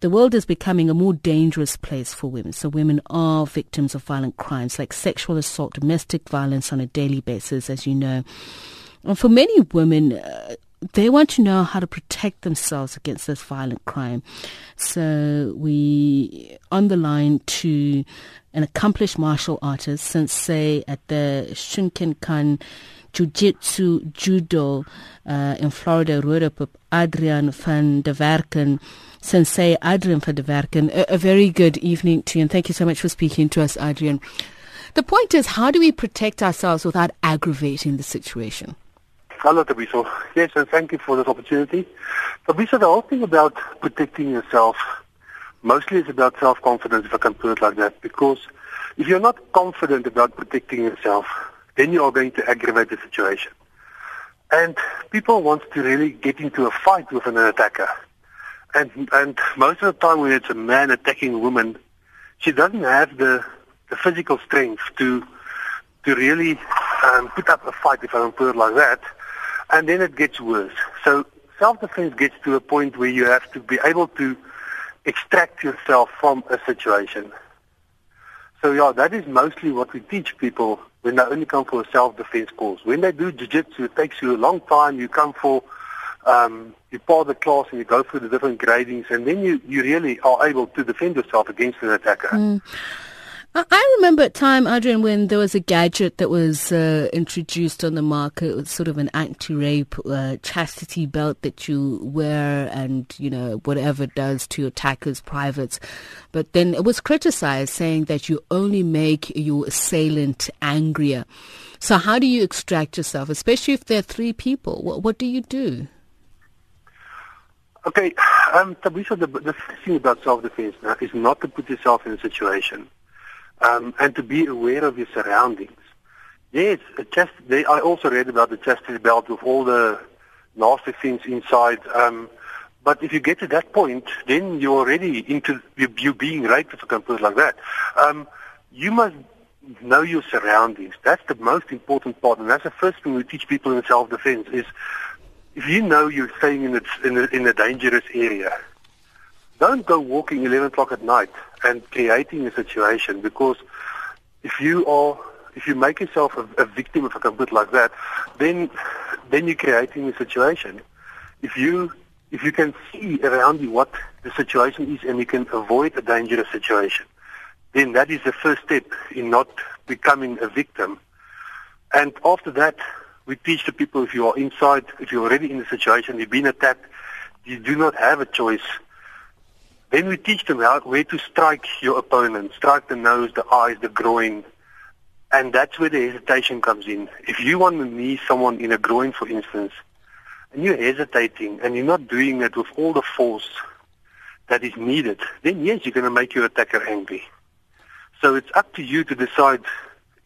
the world is becoming a more dangerous place for women. So women are victims of violent crimes like sexual assault, domestic violence on a daily basis, as you know. And for many women, uh, they want to know how to protect themselves against this violent crime. So we on the line to an accomplished martial artist, sensei at the Shinkenkan Jiu-Jitsu Judo uh, in Florida, Roodepoort, Adrian van der Werken. Sensei Adrian van der Werken, a, a very good evening to you and thank you so much for speaking to us, Adrian. The point is, how do we protect ourselves without aggravating the situation? Hello, Tabiso. Yes, and thank you for this opportunity. Tabiso, the whole thing about protecting yourself, mostly it's about self-confidence, if I can put it like that, because if you're not confident about protecting yourself, then you are going to aggravate the situation. And people want to really get into a fight with an attacker. And, and most of the time when it's a man attacking a woman, she doesn't have the, the physical strength to, to really um, put up a fight, if I can put it like that and then it gets worse. So self-defense gets to a point where you have to be able to extract yourself from a situation. So yeah, that is mostly what we teach people when they only come for a self-defense course. When they do jiu-jitsu, it takes you a long time. You come for, um, you part the class and you go through the different gradings, and then you, you really are able to defend yourself against an attacker. Mm. I remember a time, Adrian, when there was a gadget that was uh, introduced on the market. It was sort of an anti-rape uh, chastity belt that you wear and, you know, whatever it does to your attackers' privates. But then it was criticized saying that you only make your assailant angrier. So how do you extract yourself, especially if there are three people? What, what do you do? Okay, um, the, the first thing about self-defense now is not to put yourself in a situation um, and to be aware of your surroundings. Yes, chest, they, I also read about the chastity belt with all the nasty things inside. Um, but if you get to that point, then you're already into you, you being raped, if I can put it like that. Um, you must know your surroundings. That's the most important part, and that's the first thing we teach people in self-defense. Is if you know you're staying in a, in a, in a dangerous area, don't go walking 11 o'clock at night and creating a situation because if you are if you make yourself a, a victim, can put it like that, then then you're creating a situation. If you if you can see around you what the situation is and you can avoid a dangerous situation, then that is the first step in not becoming a victim. And after that, we teach the people if you are inside, if you're already in the situation, you've been attacked, you do not have a choice then we teach them how, where to strike your opponent, strike the nose, the eyes, the groin. And that's where the hesitation comes in. If you want to knee someone in a groin, for instance, and you're hesitating and you're not doing it with all the force that is needed, then yes, you're going to make your attacker angry. So it's up to you to decide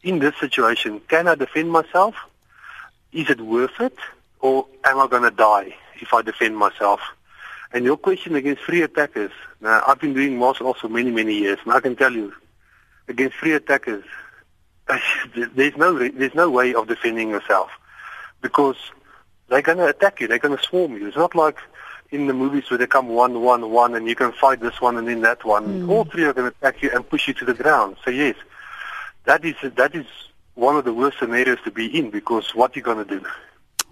in this situation, can I defend myself? Is it worth it? Or am I going to die if I defend myself? And your question against free attackers, now I've been doing martial for many, many years, and I can tell you, against free attackers, there's no there's no way of defending yourself because they're going to attack you. They're going to swarm you. It's not like in the movies where they come one, one, one, and you can fight this one and then that one. Mm. All three are going to attack you and push you to the ground. So yes, that is that is one of the worst scenarios to be in because what are you going to do?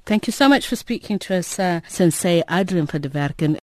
Thank you so much for speaking to us, uh, Sensei Adrian van der Werken.